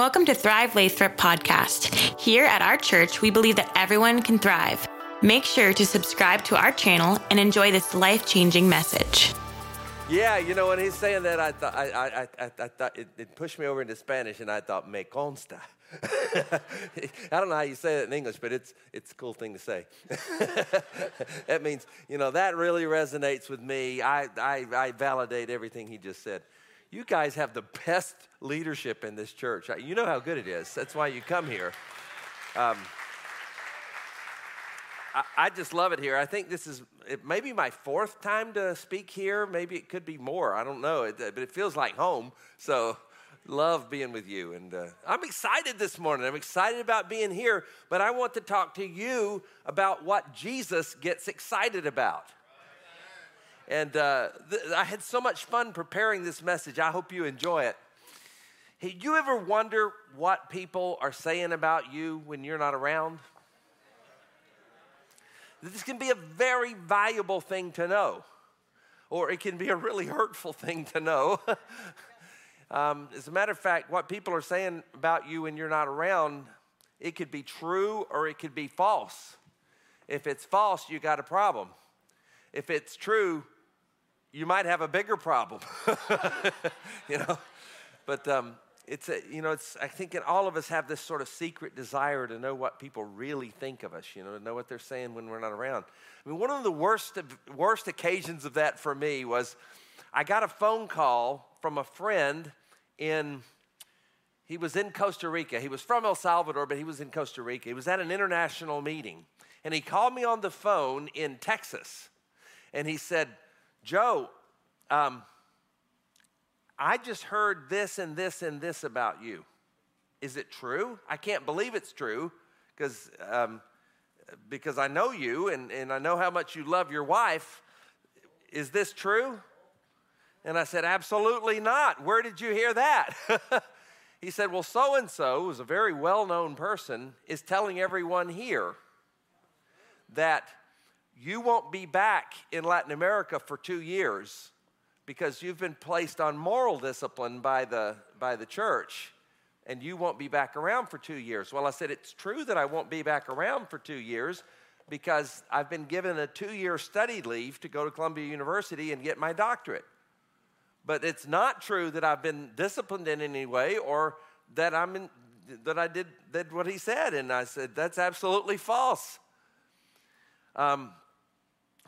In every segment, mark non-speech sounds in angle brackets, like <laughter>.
Welcome to Thrive Lathrop podcast. Here at our church, we believe that everyone can thrive. Make sure to subscribe to our channel and enjoy this life changing message. Yeah, you know, when he's saying that, I thought, I, I, I, I thought it, it, pushed me over into Spanish, and I thought, me consta. <laughs> I don't know how you say that in English, but it's, it's a cool thing to say. <laughs> that means, you know, that really resonates with me. I, I, I validate everything he just said you guys have the best leadership in this church. You know how good it is. That's why you come here. Um, I, I, just love it here. I think this is it may be my fourth time to speak here. Maybe it could be more. I don't know. It, but it feels like home. So love being with you. And uh, I'm excited this morning. I'm excited about being here. But I want to talk to you about what Jesus gets excited about. And uh, th- I had so much fun preparing this message. I hope you enjoy it. Hey, you ever wonder what people are saying about you when you're not around? This can be a very valuable thing to know, or it can be a really hurtful thing to know. <laughs> um, as a matter of fact, what people are saying about you when you're not around, it could be true or it could be false. If it's false, you got a problem. If it's true, you might have a bigger problem, <laughs> you know. But um, it's a, you know, it's I think all of us have this sort of secret desire to know what people really think of us, you know, to know what they're saying when we're not around. I mean, one of the worst worst occasions of that for me was I got a phone call from a friend in. He was in Costa Rica. He was from El Salvador, but he was in Costa Rica. He was at an international meeting, and he called me on the phone in Texas, and he said Joe, um, I just heard this and this and this about you. Is it true? I can't believe it's true because um, because I know you and, and I know how much you love your wife. Is this true? And I said, Absolutely not. Where did you hear that? <laughs> he said, Well, so and so, who's a very well known person, is telling everyone here that you won't be back in Latin America for two years because you've been placed on moral discipline by the, by the church and you won't be back around for two years. Well, I said, It's true that I won't be back around for two years because I've been given a two year study leave to go to Columbia University and get my doctorate. But it's not true that I've been disciplined in any way or that, I'm in, that I did, did what he said. And I said, That's absolutely false. Um,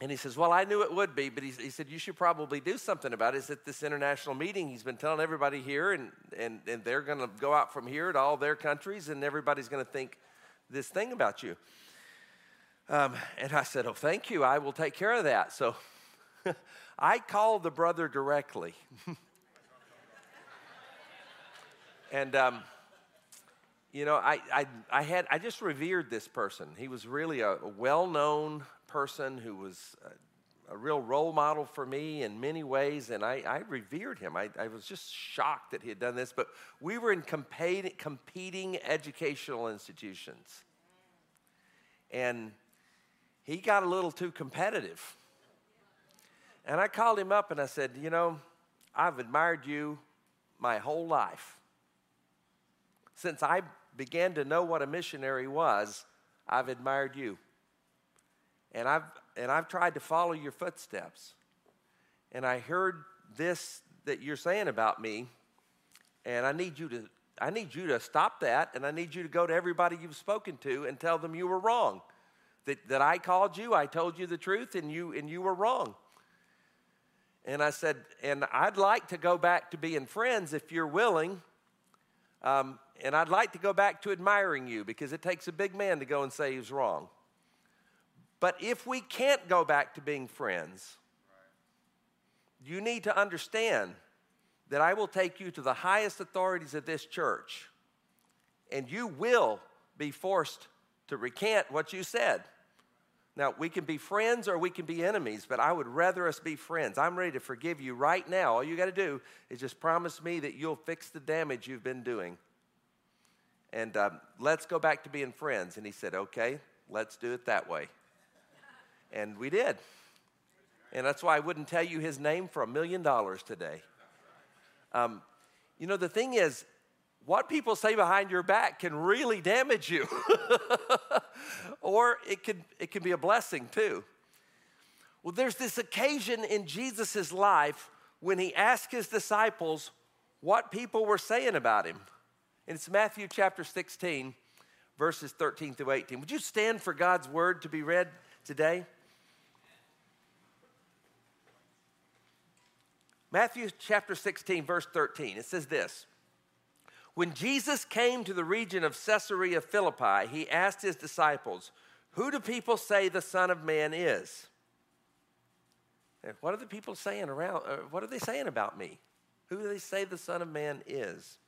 and he says, Well, I knew it would be, but he, he, said, You should probably do something about it. It's at this international meeting. He's been telling everybody here, and, and, and they're going to go out from here to all their countries, and everybody's going to think this thing about you. Um, and I said, Oh, thank you. I will take care of that. So <laughs> I called the brother directly. <laughs> and, um, you know, I, I, I, had, I just revered this person. He was really a, a well known person who was a, a, real role model for me in many ways, and I, I revered him. I, I, was just shocked that he had done this, but we were in competing, competing educational institutions. And he got a little too competitive. And I called him up and I said, You know, I've admired you my whole life. Since I began to know what a missionary was, I've admired you and I've, and I've tried to follow your footsteps. And I heard this that you're saying about me, and I need you to I need you to stop that, and I need you to go to everybody you've spoken to and tell them you were wrong. That, that I called you, I told you the truth, and you and you were wrong. And I said, and I'd like to go back to being friends if you're willing. Um, and I'd like to go back to admiring you because it takes a big man to go and say he's wrong. But if we can't go back to being friends, you need to understand that I will take you to the highest authorities of this church, and you will be forced to recant what you said. Now, we can be friends or we can be enemies, but I would rather us be friends. I'm ready to forgive you right now. All you got to do is just promise me that you'll fix the damage you've been doing. And um, let's go back to being friends. And he said, Okay, let's do it that way. And we did. And that's why I wouldn't tell you his name for a million dollars today. Um, you know, the thing is, what people say behind your back can really damage you. <laughs> or it can, it can be a blessing too. Well, there's this occasion in Jesus' life when he asked his disciples what people were saying about him. And it's Matthew chapter 16, verses 13 through 18. Would you stand for God's word to be read today? Matthew chapter 16, verse 13. It says this When Jesus came to the region of Caesarea Philippi, he asked his disciples, Who do people say the Son of Man is? What are the people saying around? Uh, what are they saying about me? Who do they say the Son of Man is?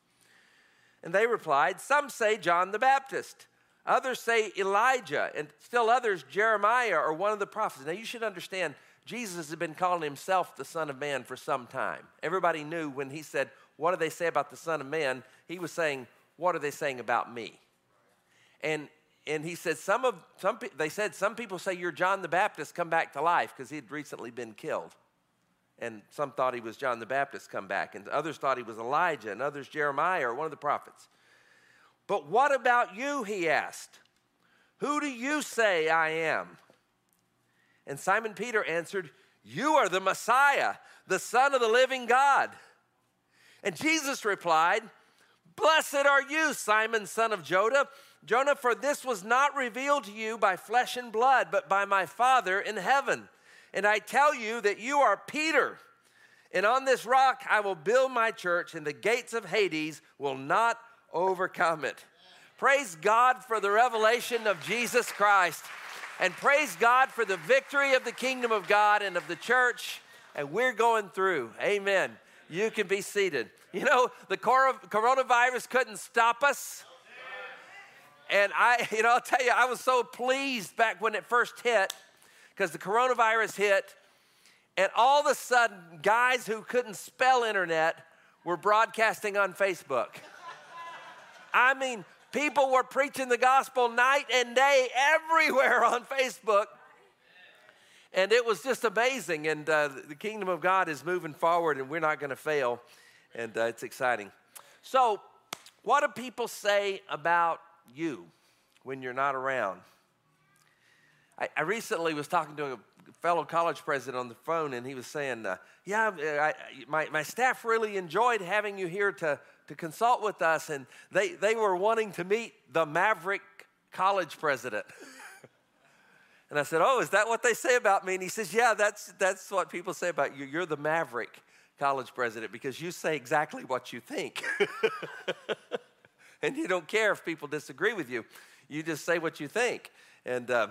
And they replied, Some say John the Baptist, others say Elijah, and still others Jeremiah or one of the prophets. Now you should understand, Jesus had been calling himself the Son of Man for some time. Everybody knew when he said, What do they say about the Son of Man? He was saying, What are they saying about me? And and he said some of some they said some people say you're John the Baptist come back to life because he had recently been killed. And some thought he was John the Baptist come back, and others thought he was Elijah, and others Jeremiah or one of the prophets. But what about you? He asked. Who do you say I am? And Simon Peter answered, You are the Messiah, the Son of the living God. And Jesus replied, Blessed are you, Simon, son of Jonah. Jonah, for this was not revealed to you by flesh and blood, but by my Father in heaven. And I tell you that you are Peter, and on this rock I will build my church, and the gates of Hades will not overcome it. Praise God for the revelation of Jesus Christ, and praise God for the victory of the kingdom of God and of the church. And we're going through. Amen. You can be seated. You know, the coronavirus couldn't stop us. And I, <laughs> you know, I'll tell you, I was so pleased back when it first hit because the coronavirus hit, and all of a sudden, guys who couldn't spell internet were broadcasting on Facebook. I mean, people were preaching the gospel night and day everywhere on Facebook. And it was just amazing. And uh, the kingdom of God is moving forward, and we're not going to fail. And uh, it's exciting. So, what do people say about you when you're not around. I, I recently was talking to a fellow college president on the phone, and he was saying, uh, Yeah, I, my, my staff really enjoyed having you here to, to consult with us, and they, they were wanting to meet the Maverick college president. <laughs> and I said, Oh, is that what they say about me? And he says, Yeah, that's, that's what people say about you. You're the Maverick college president because you say exactly what you think. <laughs> and you don't care if people disagree with you. You just say what you think. And, uh,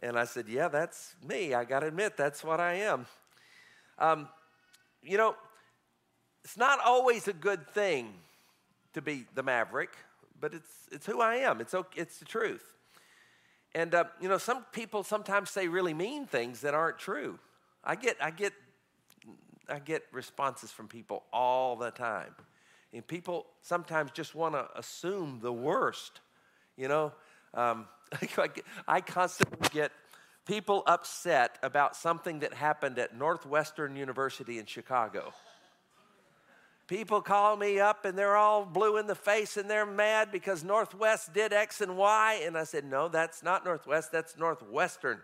and I said, Yeah, that's me. I got to admit, that's what I am. Um, you know, it's not always a good thing to be the maverick, but it's, it's who I am. It's, it's the truth. And, uh, you know, some people sometimes say really mean things that aren't true. I get, I get, I get responses from people all the time. And people sometimes just want to assume the worst. You know, um, <laughs> I constantly get people upset about something that happened at Northwestern University in Chicago. People call me up and they're all blue in the face and they're mad because Northwest did X and Y. And I said, No, that's not Northwest, that's Northwestern.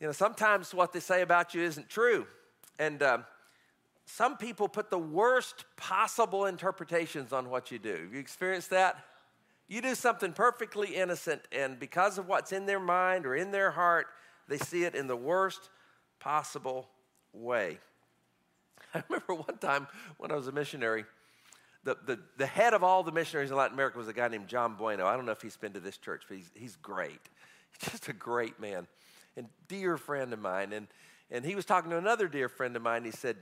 You know, sometimes what they say about you isn't true. And um, some people put the worst possible interpretations on what you do. Have you experienced that? You do something perfectly innocent, and because of what's in their mind or in their heart, they see it in the worst possible way. <laughs> I remember one time when I was a missionary, the, the, the head of all the missionaries in Latin America was a guy named John Bueno. I don't know if he's been to this church, but he's, he's great. He's just a great man and dear friend of mine. And, and he was talking to another dear friend of mine. He said,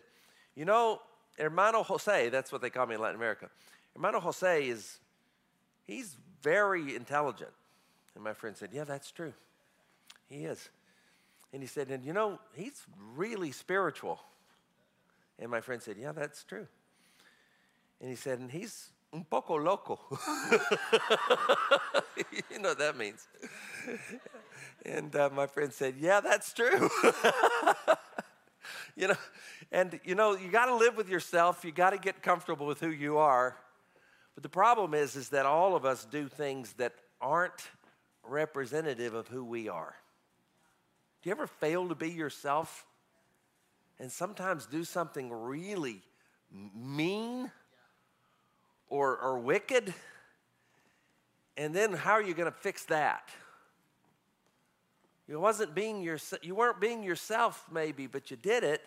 you know, Hermano Jose, that's what they call me in Latin America. Hermano Jose is, he's very intelligent. And my friend said, Yeah, that's true. He is. And he said, And you know, he's really spiritual. And my friend said, Yeah, that's true. And he said, And he's un poco loco. <laughs> you know what that means. And uh, my friend said, Yeah, that's true. <laughs> you know, and you know, you got to live with yourself. You got to get comfortable with who you are. But the problem is, is that all of us do things that aren't representative of who we are. Do you ever fail to be yourself and sometimes do something really mean or, or wicked? And then how are you going to fix that? You wasn't being your, you weren't being yourself maybe, but you did it.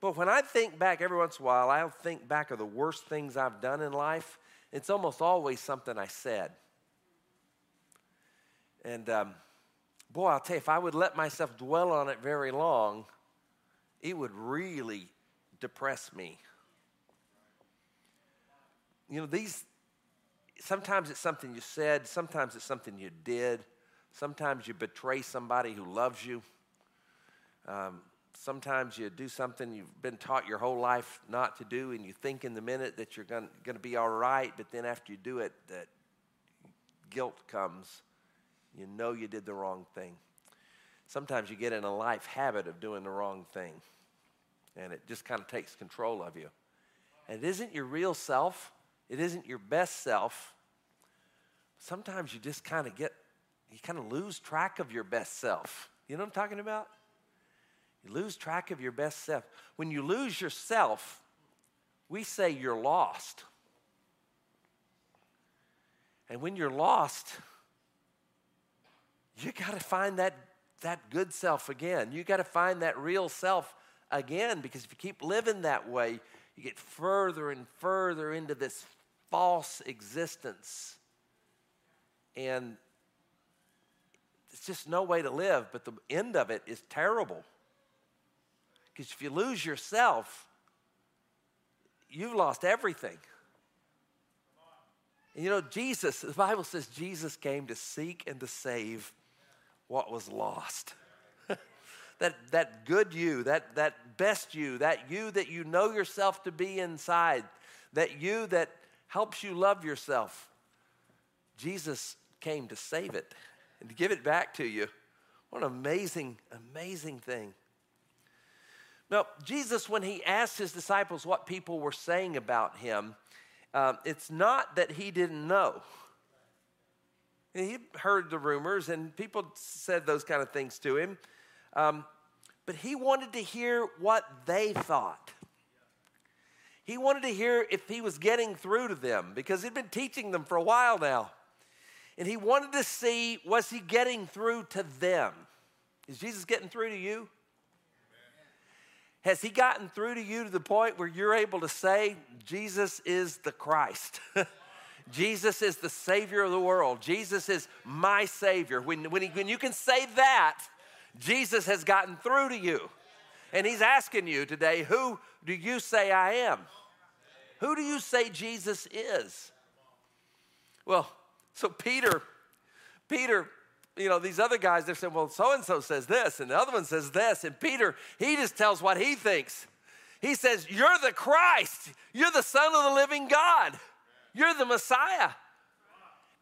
But when I think back every once in a while, I'll think back of the worst things I've done in life. It's almost always something I said. And um, boy, I'll tell you, if I would let myself dwell on it very long, it would really depress me. You know, these, sometimes it's something you said, sometimes it's something you did, sometimes you betray somebody who loves you. Um, sometimes you do something you've been taught your whole life not to do, and you think in the minute that you're going to be all right, but then after you do it, that guilt comes. You know you did the wrong thing. Sometimes you get in a life habit of doing the wrong thing, and it just kind of takes control of you. And it isn't your real self, it isn't your best self. Sometimes you just kind of get, you kind of lose track of your best self. You know what I'm talking about? You lose track of your best self. When you lose yourself, we say you're lost. And when you're lost, you got to find that, that good self again. You got to find that real self again because if you keep living that way, you get further and further into this false existence. And it's just no way to live, but the end of it is terrible. Because if you lose yourself, you've lost everything. And you know, Jesus, the Bible says Jesus came to seek and to save what was lost. That, that good you, that, that best you, that you that you know yourself to be inside, that you that helps you love yourself. Jesus came to save it and to give it back to you. What an amazing, amazing thing. Now, Jesus, when he asked his disciples what people were saying about him, um, it's not that he didn't know. He heard the rumors and people said those kind of things to him. Um, but he wanted to hear what they thought. He wanted to hear if he was getting through to them because he'd been teaching them for a while now. And he wanted to see was he getting through to them? Is Jesus getting through to you? Has he gotten through to you to the point where you're able to say, Jesus is the Christ? <laughs> Jesus is the Savior of the world. Jesus is my Savior. When, when, he, when you can say that, Jesus has gotten through to you. And he's asking you today, who do you say I am? Who do you say Jesus is? Well, so Peter, Peter you know, these other guys, they're saying, well, so and so says this, and the other one says this. And Peter, he just tells what he thinks. He says, You're the Christ. You're the Son of the living God. You're the Messiah.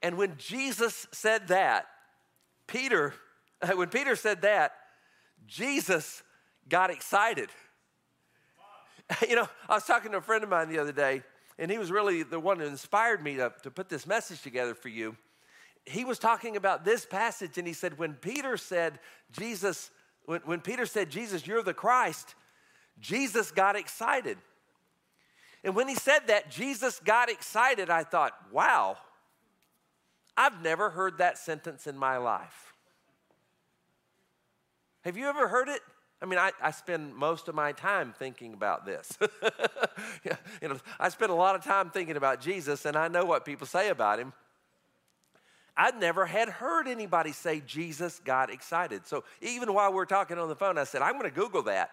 And when Jesus said that, Peter, <laughs> when Peter said that, Jesus got excited. <laughs> You know, I was talking to a friend of mine the other day, and he was really the one who inspired me to, to put this message together for you he was talking about this passage and he said, when Peter said, Jesus, when, when Peter said, Jesus, you're the Christ, Jesus got excited. And when he said that, Jesus got excited, I thought, wow, I've never heard that sentence in my life. Have you ever heard it? I mean, I, I spend most of my time thinking about this. <laughs> you know, I spend a lot of time thinking about Jesus, and I know what people say about him. I never had heard anybody say Jesus got excited. So even while we're talking on the phone, I said, I'm going to Google that.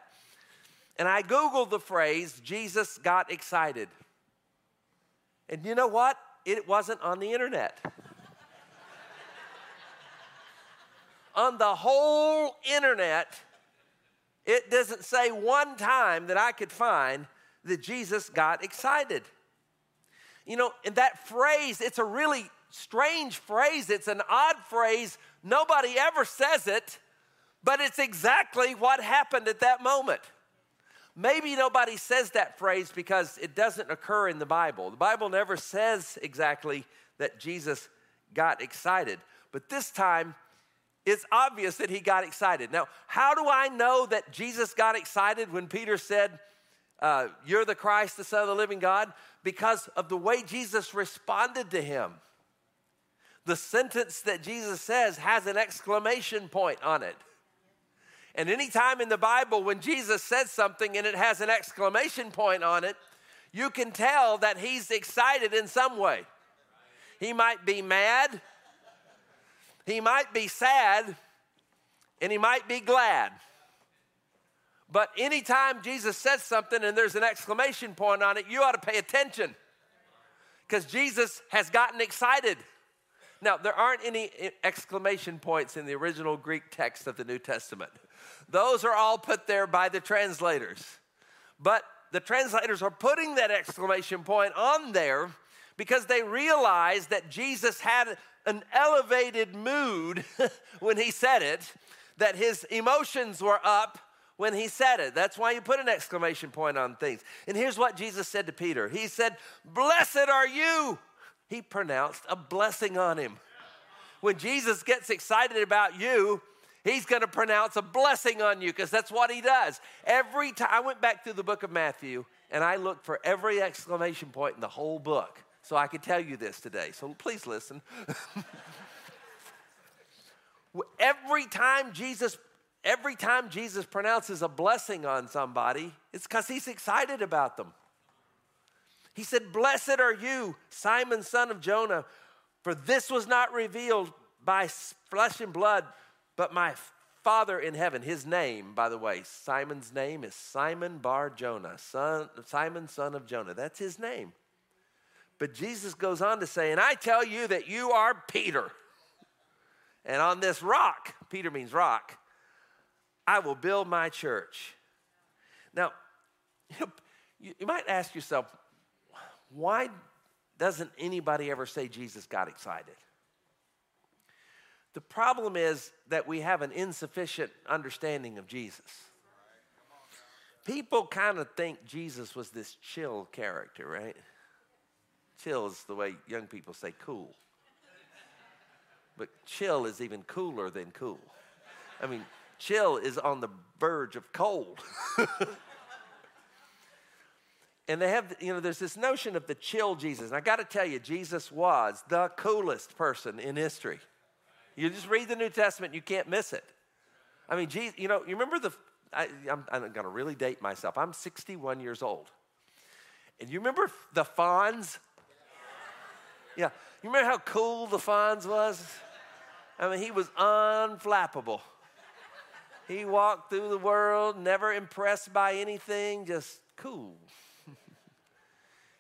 And I Googled the phrase, Jesus got excited. And you know what? It wasn't on the internet. On the whole internet, it doesn't say one time that I could find that Jesus got excited. You know, in that phrase, it's a really strange phrase. It's an odd phrase. Nobody ever says it, But it's exactly what happened at that moment. Maybe nobody says that phrase because it doesn't occur in the Bible. The Bible never says exactly that Jesus got excited. But this time, it's obvious that he got excited. Now, how do I know that Jesus got excited when Peter said, uh, You're the Christ, the Son of the living God? Because of the way Jesus responded to him. The sentence that Jesus says has an exclamation point on it. And anytime in the Bible when Jesus says something and it has an exclamation point on it, you can tell that he's excited in some way. He might be mad, he might be sad, and he might be glad. But anytime Jesus says something and there's an exclamation point on it, you ought to pay attention because Jesus has gotten excited. Now, there aren't any exclamation points in the original Greek text of the New Testament. Those are all put there by the translators. But the translators are putting that exclamation point on there because they realize that Jesus had an elevated mood <laughs> when he said it, that his emotions were up when he said it. That's why you put an exclamation point on things. And here's what Jesus said to Peter He said, Blessed are you. He pronounced a blessing on him. When Jesus gets excited about you, He's going to pronounce a blessing on you because that's what he does. Every time I went back through the book of Matthew and I looked for every exclamation point in the whole book so I could tell you this today. So please listen. <laughs> every time Jesus every time Jesus pronounces a blessing on somebody, it's cuz he's excited about them. He said, "Blessed are you, Simon son of Jonah, for this was not revealed by flesh and blood, but my Father in heaven, his name, by the way, Simon's name is Simon Bar Jonah, son, Simon, son of Jonah. That's his name. But Jesus goes on to say, And I tell you that you are Peter. And on this rock, Peter means rock, I will build my church. Now, <laughs> you, might ask yourself, why doesn't anybody ever say Jesus got excited? The problem is that we have an insufficient understanding of Jesus. People kind of think Jesus was this chill character, right? Chill is the way young people say cool. But chill is even cooler than cool. I mean, chill is on the verge of cold. <laughs> and they have, you know, there's this notion of the chill Jesus. And I got to tell you, Jesus was the coolest person in history. You just read the New Testament, you can't miss it. I mean, geez, you know, you remember the, I, am going to really date myself. I'm 61 years old. And you remember the Fonz? Yeah. You remember how cool the Fonz was? I mean, he was unflappable. He walked through the world, never impressed by anything, just cool.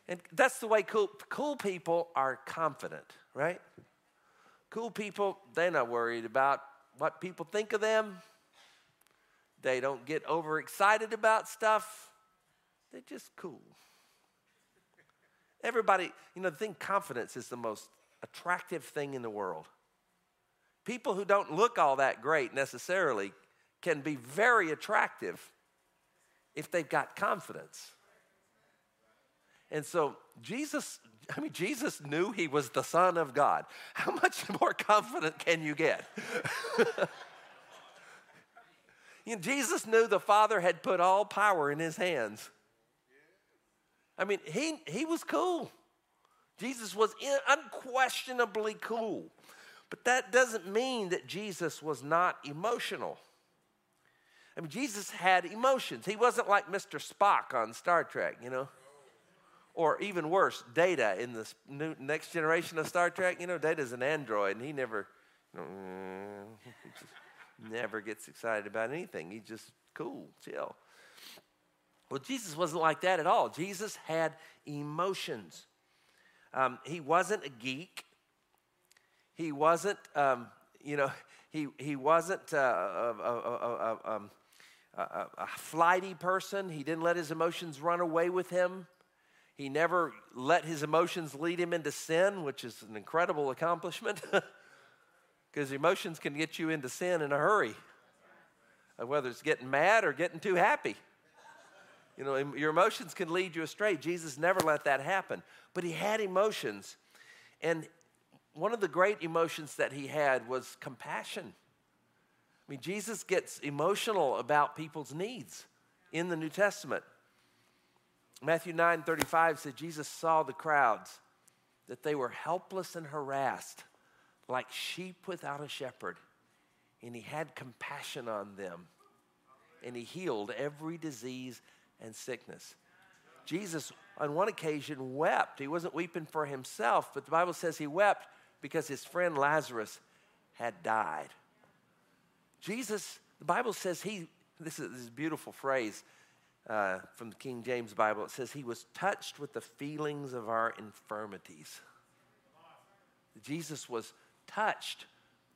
and that's the way cool, cool people are confident, right? Cool people, they're not worried about what people think of them. They don't get overexcited about stuff. They're just cool. Everybody, you know, the thing confidence is the most attractive thing in the world. People who don't look all that great necessarily can be very attractive if they've got confidence. And so Jesus I mean, Jesus knew he was the Son of God. How much <laughs> more confident can you get? <laughs> you know, Jesus knew the Father had put all power in his hands. I mean, he, he was cool. Jesus was unquestionably cool. But that doesn't mean that Jesus was not emotional. I mean, Jesus had emotions. He wasn't like Mr. Spock on Star Trek, you know or even worse, Data in the next generation of Star Trek. You know, Data's an android, and he never, you know, mm, <laughs> he never gets excited about anything. He's just cool, chill. Well, Jesus wasn't like that at all. Jesus had emotions. Um, he wasn't a geek. He wasn't, um, you know, he, he wasn't uh, a, a, a, um, a, flighty person. He didn't let his emotions run away with him. He never let his emotions lead him into sin, which is an incredible accomplishment <laughs> because emotions can get you into sin in a hurry. whether it's getting mad or getting too happy. You know, your emotions can lead you astray. Jesus never let that happen. But he had emotions. And one of the great emotions that he had was compassion. I mean, Jesus gets emotional about people's needs in the New Testament. Matthew 9 35 said, Jesus saw the crowds, that they were helpless and harassed, like sheep without a shepherd. And he had compassion on them. And he healed every disease and sickness. Jesus, on one occasion, wept. He wasn't weeping for himself, but the Bible says he wept because his friend Lazarus had died. Jesus, the Bible says he, this is, this is a beautiful phrase uh, from the King James Bible. It says he was touched with the feelings of our infirmities. Jesus was touched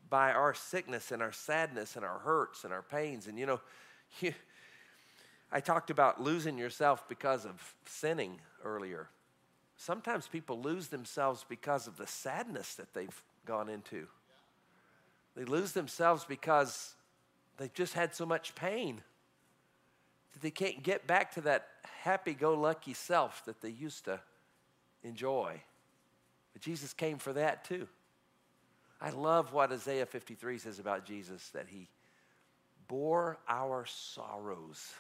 by our sickness and our sadness and our hurts and our pains. And you know, <laughs> you, I talked about losing yourself because of sinning earlier. Sometimes people lose themselves because of the sadness that they've gone into. They lose themselves because they've just had so much pain that they can't get back to that happy go lucky self that they used to enjoy. But Jesus came for that too. I love what Isaiah 53 says about Jesus that he bore our sorrows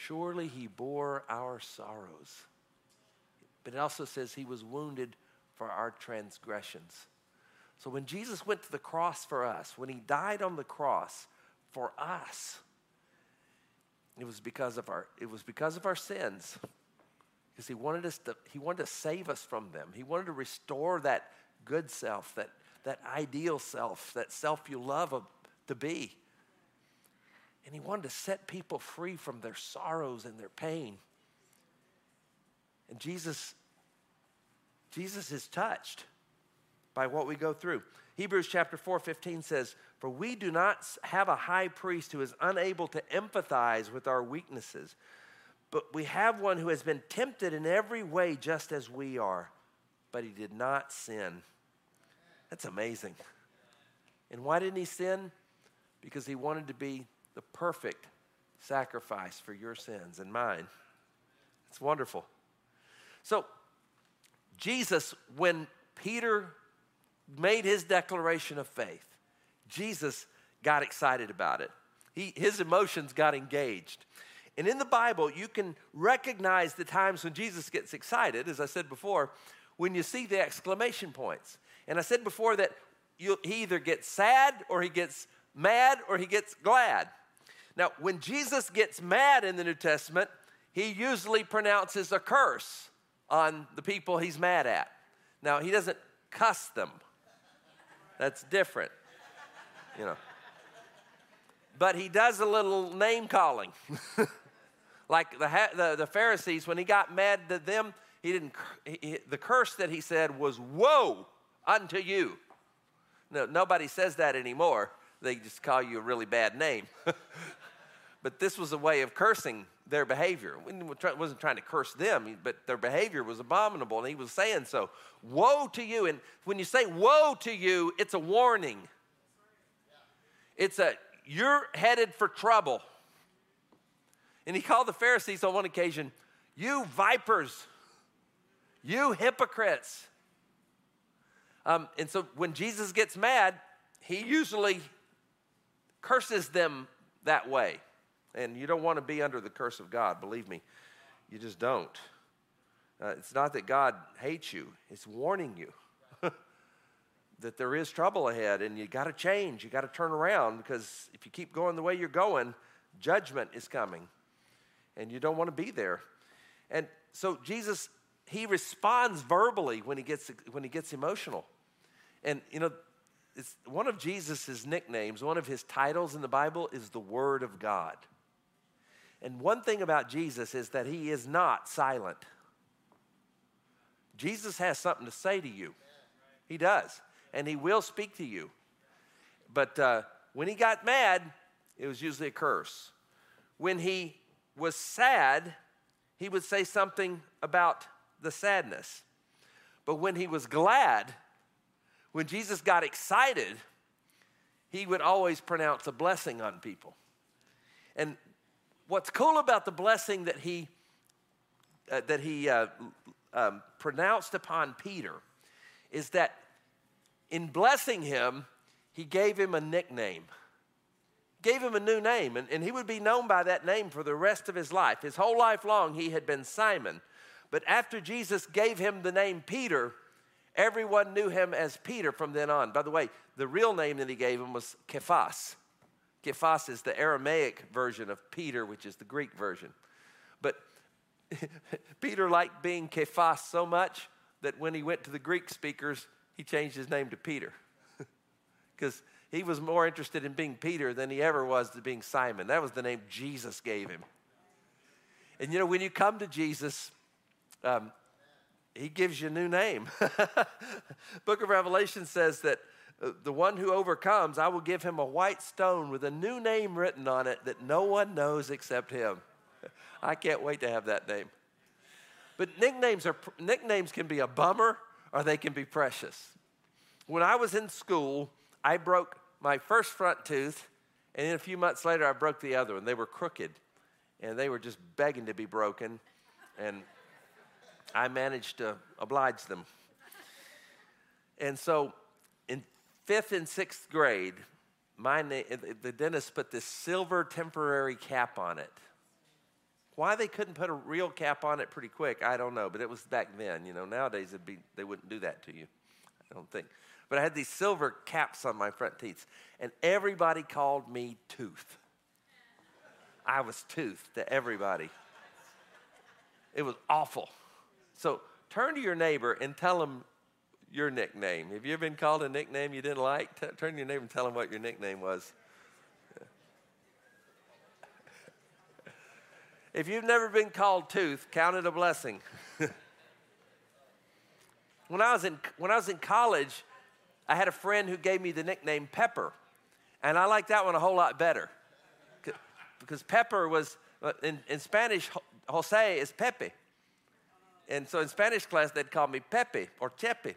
Surely he bore our sorrows. But it also says he was wounded for our transgressions. So when Jesus went to the cross for us, when he died on the cross for us, it was because of our it was because of our sins. Because he wanted us to he wanted to save us from them. He wanted to restore that good self, that that ideal self, that self you love to be. And he wanted to set people free from their sorrows and their pain. And Jesus, Jesus is touched by what we go through. Hebrews chapter 4 15 says, For we do not have a high priest who is unable to empathize with our weaknesses, but we have one who has been tempted in every way just as we are, but he did not sin. That's amazing. And why didn't he sin? Because he wanted to be the perfect sacrifice for your sins and mine. It's wonderful. So, Jesus, when Peter made his declaration of faith, Jesus got excited about it. He, his emotions got engaged. And in the Bible, you can recognize the times when Jesus gets excited, as I said before, when you see the exclamation points. And I said before that you, he either gets sad or he gets mad or he gets glad. Now, when Jesus gets mad in the New Testament, he usually pronounces a curse on the people he's mad at. Now, he doesn't cuss them, that's different, you know. But he does a little name calling. <laughs> like the, the, the, Pharisees, when he got mad at them, he didn't, he, the curse that he said was, Woe unto you. No, nobody says that anymore. They just call you a really bad name. <laughs> but this was a way of cursing their behavior. He wasn't trying to curse them, but their behavior was abominable, and he was saying so. Woe to you. And when you say woe to you, it's a warning. It's a, you're headed for trouble. And he called the Pharisees on one occasion, you vipers, you hypocrites. Um, and so when Jesus gets mad, he usually curses them that way. And you don't want to be under the curse of God, believe me. You just don't. Uh, it's not that God hates you, it's warning you <laughs> that there is trouble ahead and you got to change. You got to turn around because if you keep going the way you're going, judgment is coming and you don't want to be there. And so Jesus, he responds verbally when he gets, when he gets emotional. And, you know, it's one of Jesus' nicknames, one of his titles in the Bible is the Word of God. And one thing about Jesus is that he is not silent. Jesus has something to say to you. He does. And he will speak to you. But uh, when he got mad, it was usually a curse. When he was sad, he would say something about the sadness. But when he was glad, when Jesus got excited, he would always pronounce a blessing on people. And what's cool about the blessing that he, uh, that he uh, um, pronounced upon Peter is that in blessing him, he gave him a nickname, gave him a new name, and, and he would be known by that name for the rest of his life. His whole life long, he had been Simon. But after Jesus gave him the name Peter, everyone knew him as Peter from then on. By the way, the real name that he gave him was Cephas. Cephas is the Aramaic version of Peter, which is the Greek version. But <laughs> Peter liked being Cephas so much that when he went to the Greek speakers, he changed his name to Peter. <laughs> Because he was more interested in being Peter than he ever was to being Simon. That was the name Jesus gave him. And you know, when you come to Jesus, um, he gives you a new name. <laughs> Book of Revelation says that the one who overcomes, I will give him a white stone with a new name written on it that no one knows except him. <laughs> I can't wait to have that name. But nicknames are nicknames can be a bummer or they can be precious. When I was in school, I broke my first front tooth, and then a few months later, I broke the other one. They were crooked, and they were just begging to be broken, and I managed to oblige them. And so, in fifth and sixth grade, my na- the dentist put this silver temporary cap on it. Why they couldn't put a real cap on it pretty quick, I don't know. But it was back then. You know, nowadays it'd be, they wouldn't do that to you. I don't think. But I had these silver caps on my front teeth, and everybody called me Tooth. I was Tooth to everybody. It was awful. So turn to your neighbor and tell them your nickname. Have you ever been called a nickname you didn't like? T- turn to your neighbor and tell them what your nickname was. if you've never been called Tooth, count it a blessing. <laughs> when, I was in, when I was in college, I had a friend who gave me the nickname Pepper, and I liked that one a whole lot better. Because Pepper was, uh, in, in Spanish, Jose is Pepe. And so in Spanish class, they'd call me Pepe or Chepe.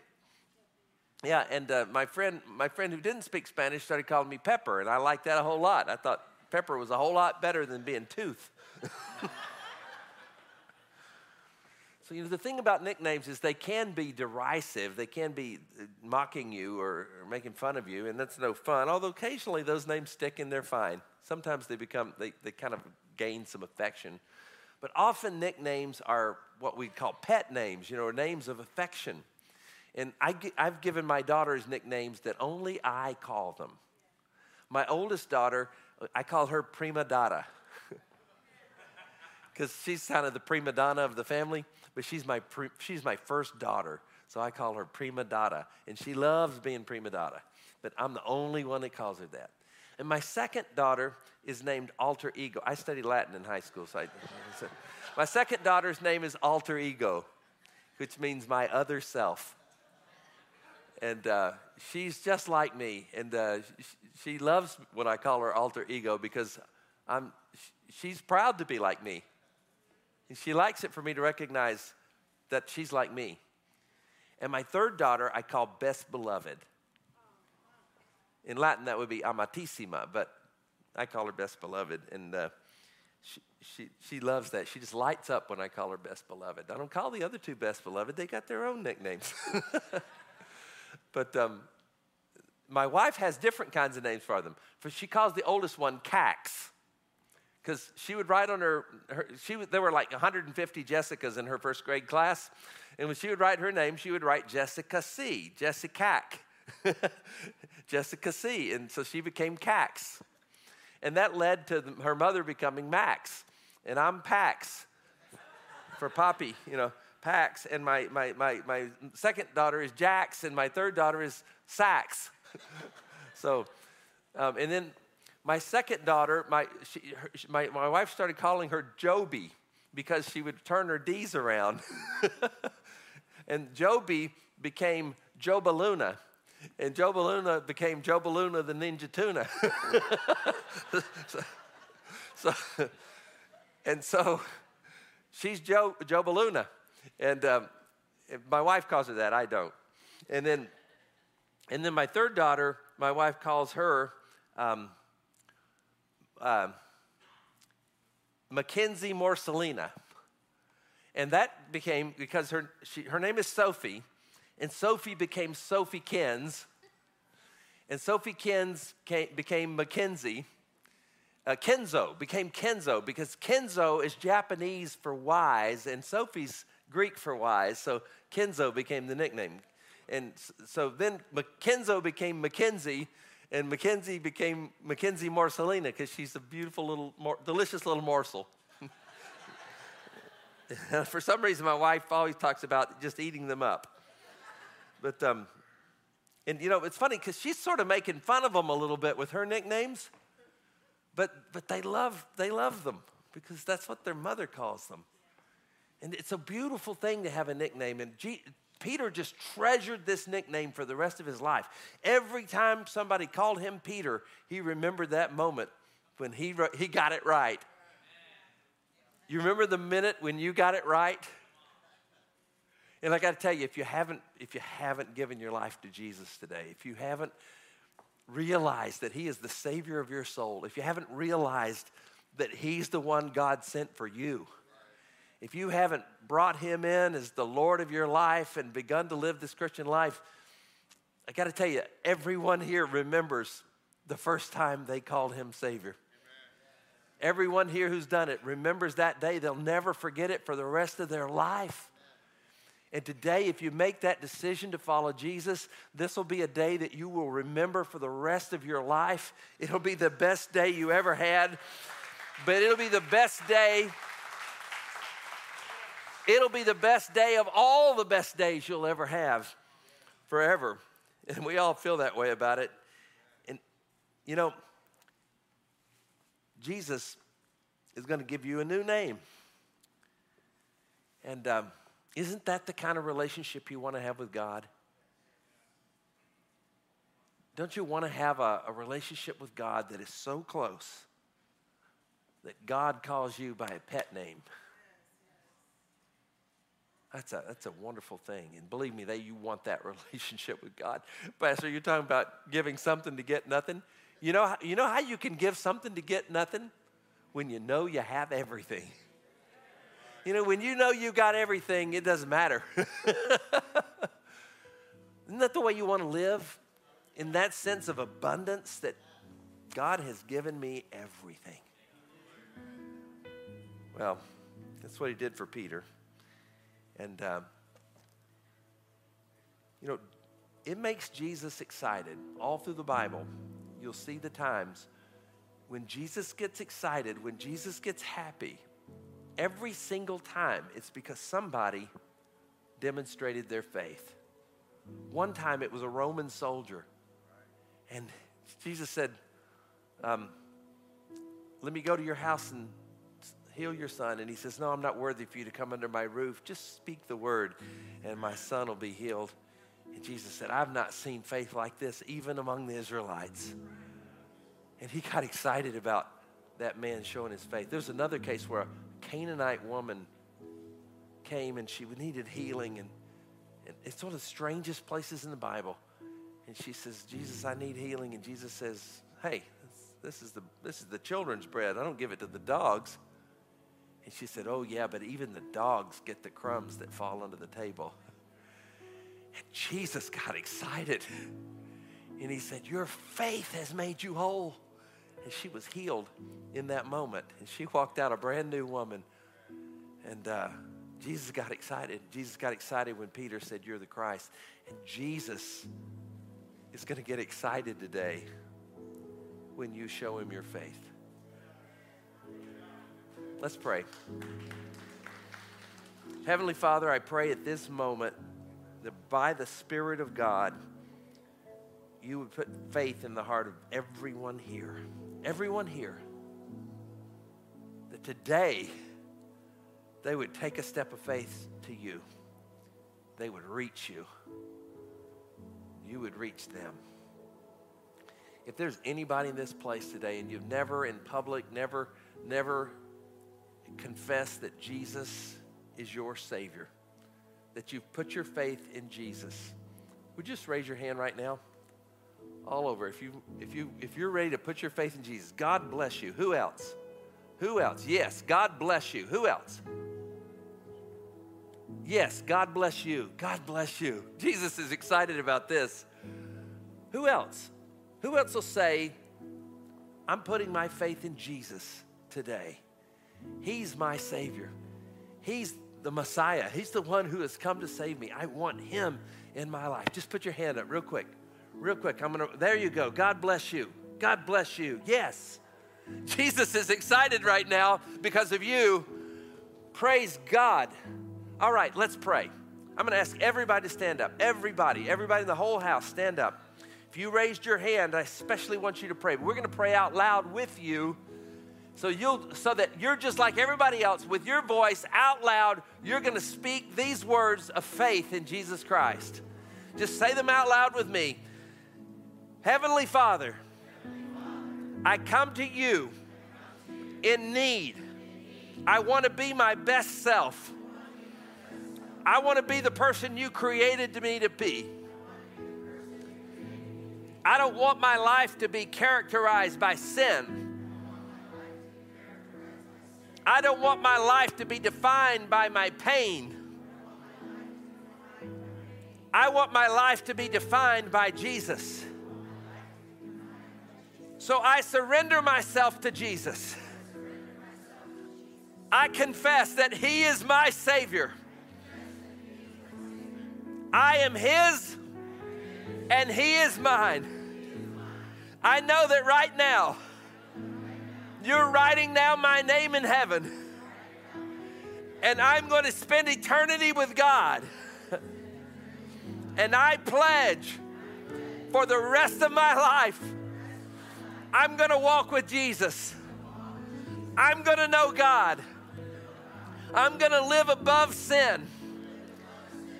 Yeah, and uh, my friend, my friend who didn't speak Spanish started calling me Pepper, and I liked that a whole lot. I thought Pepper was a whole lot better than being Tooth. <laughs> so you know the thing about nicknames is they can be derisive, they can be uh, mocking you or, or making fun of you, and that's no fun. Although occasionally those names stick and they're fine. Sometimes they become they, they kind of gain some affection. But often nicknames are what we call pet names, you know, names of affection. And I, have given my daughters nicknames that only I call them. My oldest daughter, uh, I call her Prima Donna <laughs> because she's kind of the prima donna of the family, but she's my, pre, she's my first daughter. So I call her Prima Donna, and she loves being Prima Donna, but I'm the only one that calls her that. And my second daughter is named Alter Ego. I studied Latin in high school, so I, <laughs> so my second daughter's name is Alter Ego, which means my other self. And uh, she's just like me, and uh, she loves when I call her Alter Ego because I'm, she's proud to be like me. And she likes it for me to recognize that she's like me. And my third daughter, I call Best Beloved. In Latin, that would be Amatissima, but I call her Best Beloved. And uh, she, she, she loves that. She just lights up when I call her Best Beloved. I don't call the other two Best Beloved, they got their own nicknames. <laughs> but um, my wife has different kinds of names for them. For she calls the oldest one Cax. Because she would write on her, her she would, there were like 150 Jessicas in her first grade class. And when she would write her name, she would write Jessica C, Jessica <laughs> Jessica C. And so she became Cax. And that led to the, her mother becoming Max. And I'm Pax for Poppy, you know, Pax. And my, my, my, my second daughter is Jax, and my third daughter is Sax. <laughs> so, um, and then my second daughter, my, she, her, my, my wife started calling her Joby because she would turn her D's around. <laughs> and Joby became Jobaluna and Jobaluna became Jobaluna the Ninja Tuna. <laughs> so, so, and so she's Joe, Joe Baluna. And um, my wife calls her that, I don't. And then, and then my third daughter, my wife calls her um, uh, Mackenzie Morselina. And that became because her, she, her name is Sophie, and Sophie became Sophie Kens, and Sophie Kens came, became Mackenzie. Uh, Kenzo became Kenzo because Kenzo is Japanese for wise, and Sophie's Greek for wise, so Kenzo became the nickname. And so then Kenzo became Mackenzie, and Mackenzie became Mackenzie Marcelina because she's a beautiful little, delicious little morsel. <laughs> For some reason, my wife always talks about just eating them up. But, um, and you know, it's funny because she's sort of making fun of them a little bit with her nicknames, but, but they, love, they love them because that's what their mother calls them. And it's a beautiful thing to have a nickname. And G- Peter just treasured this nickname for the rest of his life. Every time somebody called him Peter, he remembered that moment when he, he got it right. You remember the minute when you got it right? And I got to tell you, if you haven't, if you haven't given your life to Jesus today, if you haven't realized that He is the Savior of your soul, if you haven't realized that He's the one God sent for you, if you haven't brought Him in as the Lord of your life and begun to live this Christian life, I got to tell you, everyone here remembers the first time they called Him Savior. Everyone here who's done it remembers that day. They'll never forget it for the rest of their life. And today, if you make that decision to follow Jesus, this will be a day that you will remember for the rest of your life. It'll be the best day you ever had, but it'll be the best day. It'll be the best day of all the best days you'll ever have forever. And we all feel that way about it. And, you know, Jesus is going to give you a new name. And um, isn't that the kind of relationship you want to have with God? Don't you want to have a, a relationship with God that is so close that God calls you by a pet name? That's a, that's a wonderful thing. And believe me, that you want that <laughs> relationship with God. Pastor, you're talking about giving something to get nothing. You know, you know how you can give something to get nothing? When you know you have everything. You know, when you know you got everything, it doesn't matter. <laughs> Isn't that the way you want to live? In that sense of abundance that God has given me everything. Well, that's what he did for Peter. And, um, you know, it makes Jesus excited all through the Bible you'll see the times when Jesus gets excited, when Jesus gets happy, every single time it's because somebody demonstrated their faith. One time it was a Roman soldier, and Jesus said, um, Let me go to your house and heal your son. And he says, No, I'm not worthy for you to come under my roof. Just speak the word, and my son will be healed. And Jesus said, I've not seen faith like this even among the Israelites. And he got excited about that man showing his faith. There's another case where a Canaanite woman came and she needed healing. And, and it's one of the strangest places in the Bible. And she says, Jesus, I need healing. And Jesus says, Hey, this is the, this is the children's bread. I don't give it to the dogs. And she said, Oh, yeah, but even the dogs get the crumbs that fall under the table. And Jesus got excited. And he said, Your faith has made you whole. And she was healed in that moment. And she walked out a brand new woman. And uh, Jesus got excited. Jesus got excited when Peter said, You're the Christ. And Jesus is going to get excited today when you show him your faith. Let's pray. Heavenly Father, I pray at this moment that by the Spirit of God, you would put faith in the heart of everyone here. Everyone here. That today they would take a step of faith to you. They would reach you. You would reach them. If there's anybody in this place today and you've never in public, never, never confessed that Jesus is your Savior, that you've put your faith in Jesus, would you just raise your hand right now? all over. If you if you if you're ready to put your faith in Jesus, God bless you. Who else? Who else? Yes, God bless you. Who else? Yes, God bless you. God bless you. <laughs> Jesus is excited about this. Who else? Who else will say, I'm putting my faith in Jesus today? He's my Savior. He's the Messiah. He's the one who has come to save me. I want Him in my life. Just put your hand up real quick. Real quick. I'm going to, there you go. God bless you. God bless you. Yes. Jesus is excited right now because of you. Praise God. All right, let's pray. I'm going to ask everybody to stand up. Everybody, everybody in the whole house, stand up. If you raised your hand, I especially want you to pray. We're going to pray out loud with you. So you'll so that you're just like everybody else with your voice out loud, you're going to speak these words of faith in Jesus Christ. Just say them out loud with me. Heavenly Father, I come to you in need. I want to be my best self. I want to be the person you created me to be. I don't want my life to be characterized by sin. I don't want my life to be defined by my pain. I want my life to be defined by Jesus. So I surrender myself to Jesus. I confess that He is my Savior. I am His and He is mine. I know that right now you're writing down my name in heaven, and I'm going to spend eternity with God. And I pledge for the rest of my life, I'm going to walk with Jesus. I'm going to know God. I'm going to live above sin.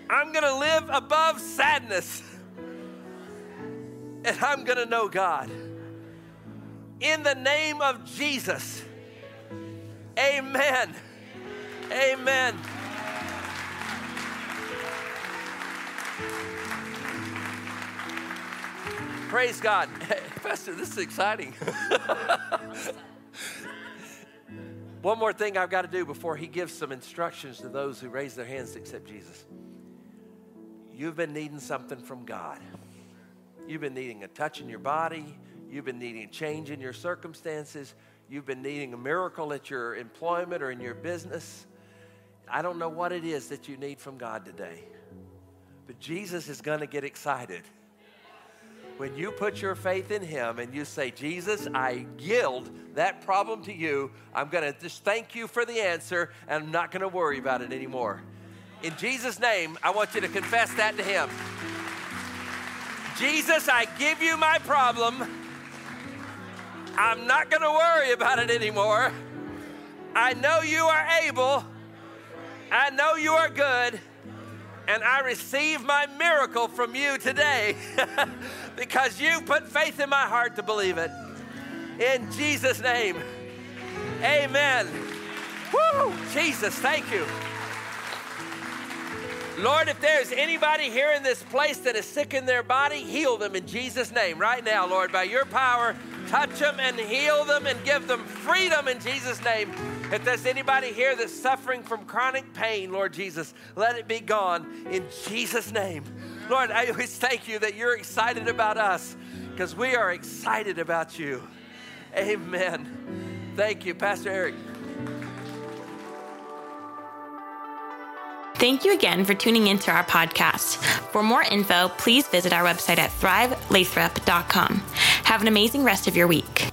I'm going to live above sadness. And I'm going to know God. In the name of Jesus. Amen. Amen. Praise God. Hey, Pastor, this is exciting. <laughs> One more thing I've got to do before he gives some instructions to those who raise their hands to accept Jesus. You've been needing something from God. You've been needing a touch in your body. You've been needing change in your circumstances. You've been needing a miracle at your employment or in your business. I don't know what it is that you need from God today, but Jesus is going to get excited when you put your faith in Him and you say, Jesus, I yield that problem to you, I'm going to just thank you for the answer and I'm not going to worry about it anymore. In Jesus' name, I want you to confess that to Him. Jesus, I give you my problem. I'm not going to worry about it anymore. I know you are able. I know you are good and I receive my miracle from you today <laughs> because you put faith in my heart to believe it. In Jesus' name, amen. Woo! Jesus, thank you. Lord, if there's anybody here in this place that is sick in their body, heal them in Jesus' name right now, Lord, by your power. Touch them and heal them and give them freedom in Jesus' name. If there's anybody here that's suffering from chronic pain, Lord Jesus, let it be gone in Jesus' name. Lord, I always thank you that you're excited about us because we are excited about you. Amen. Thank you, Pastor Eric. Thank you again for tuning into our podcast. For more info, please visit our website at thrivelathrop.com. Have an amazing rest of your week.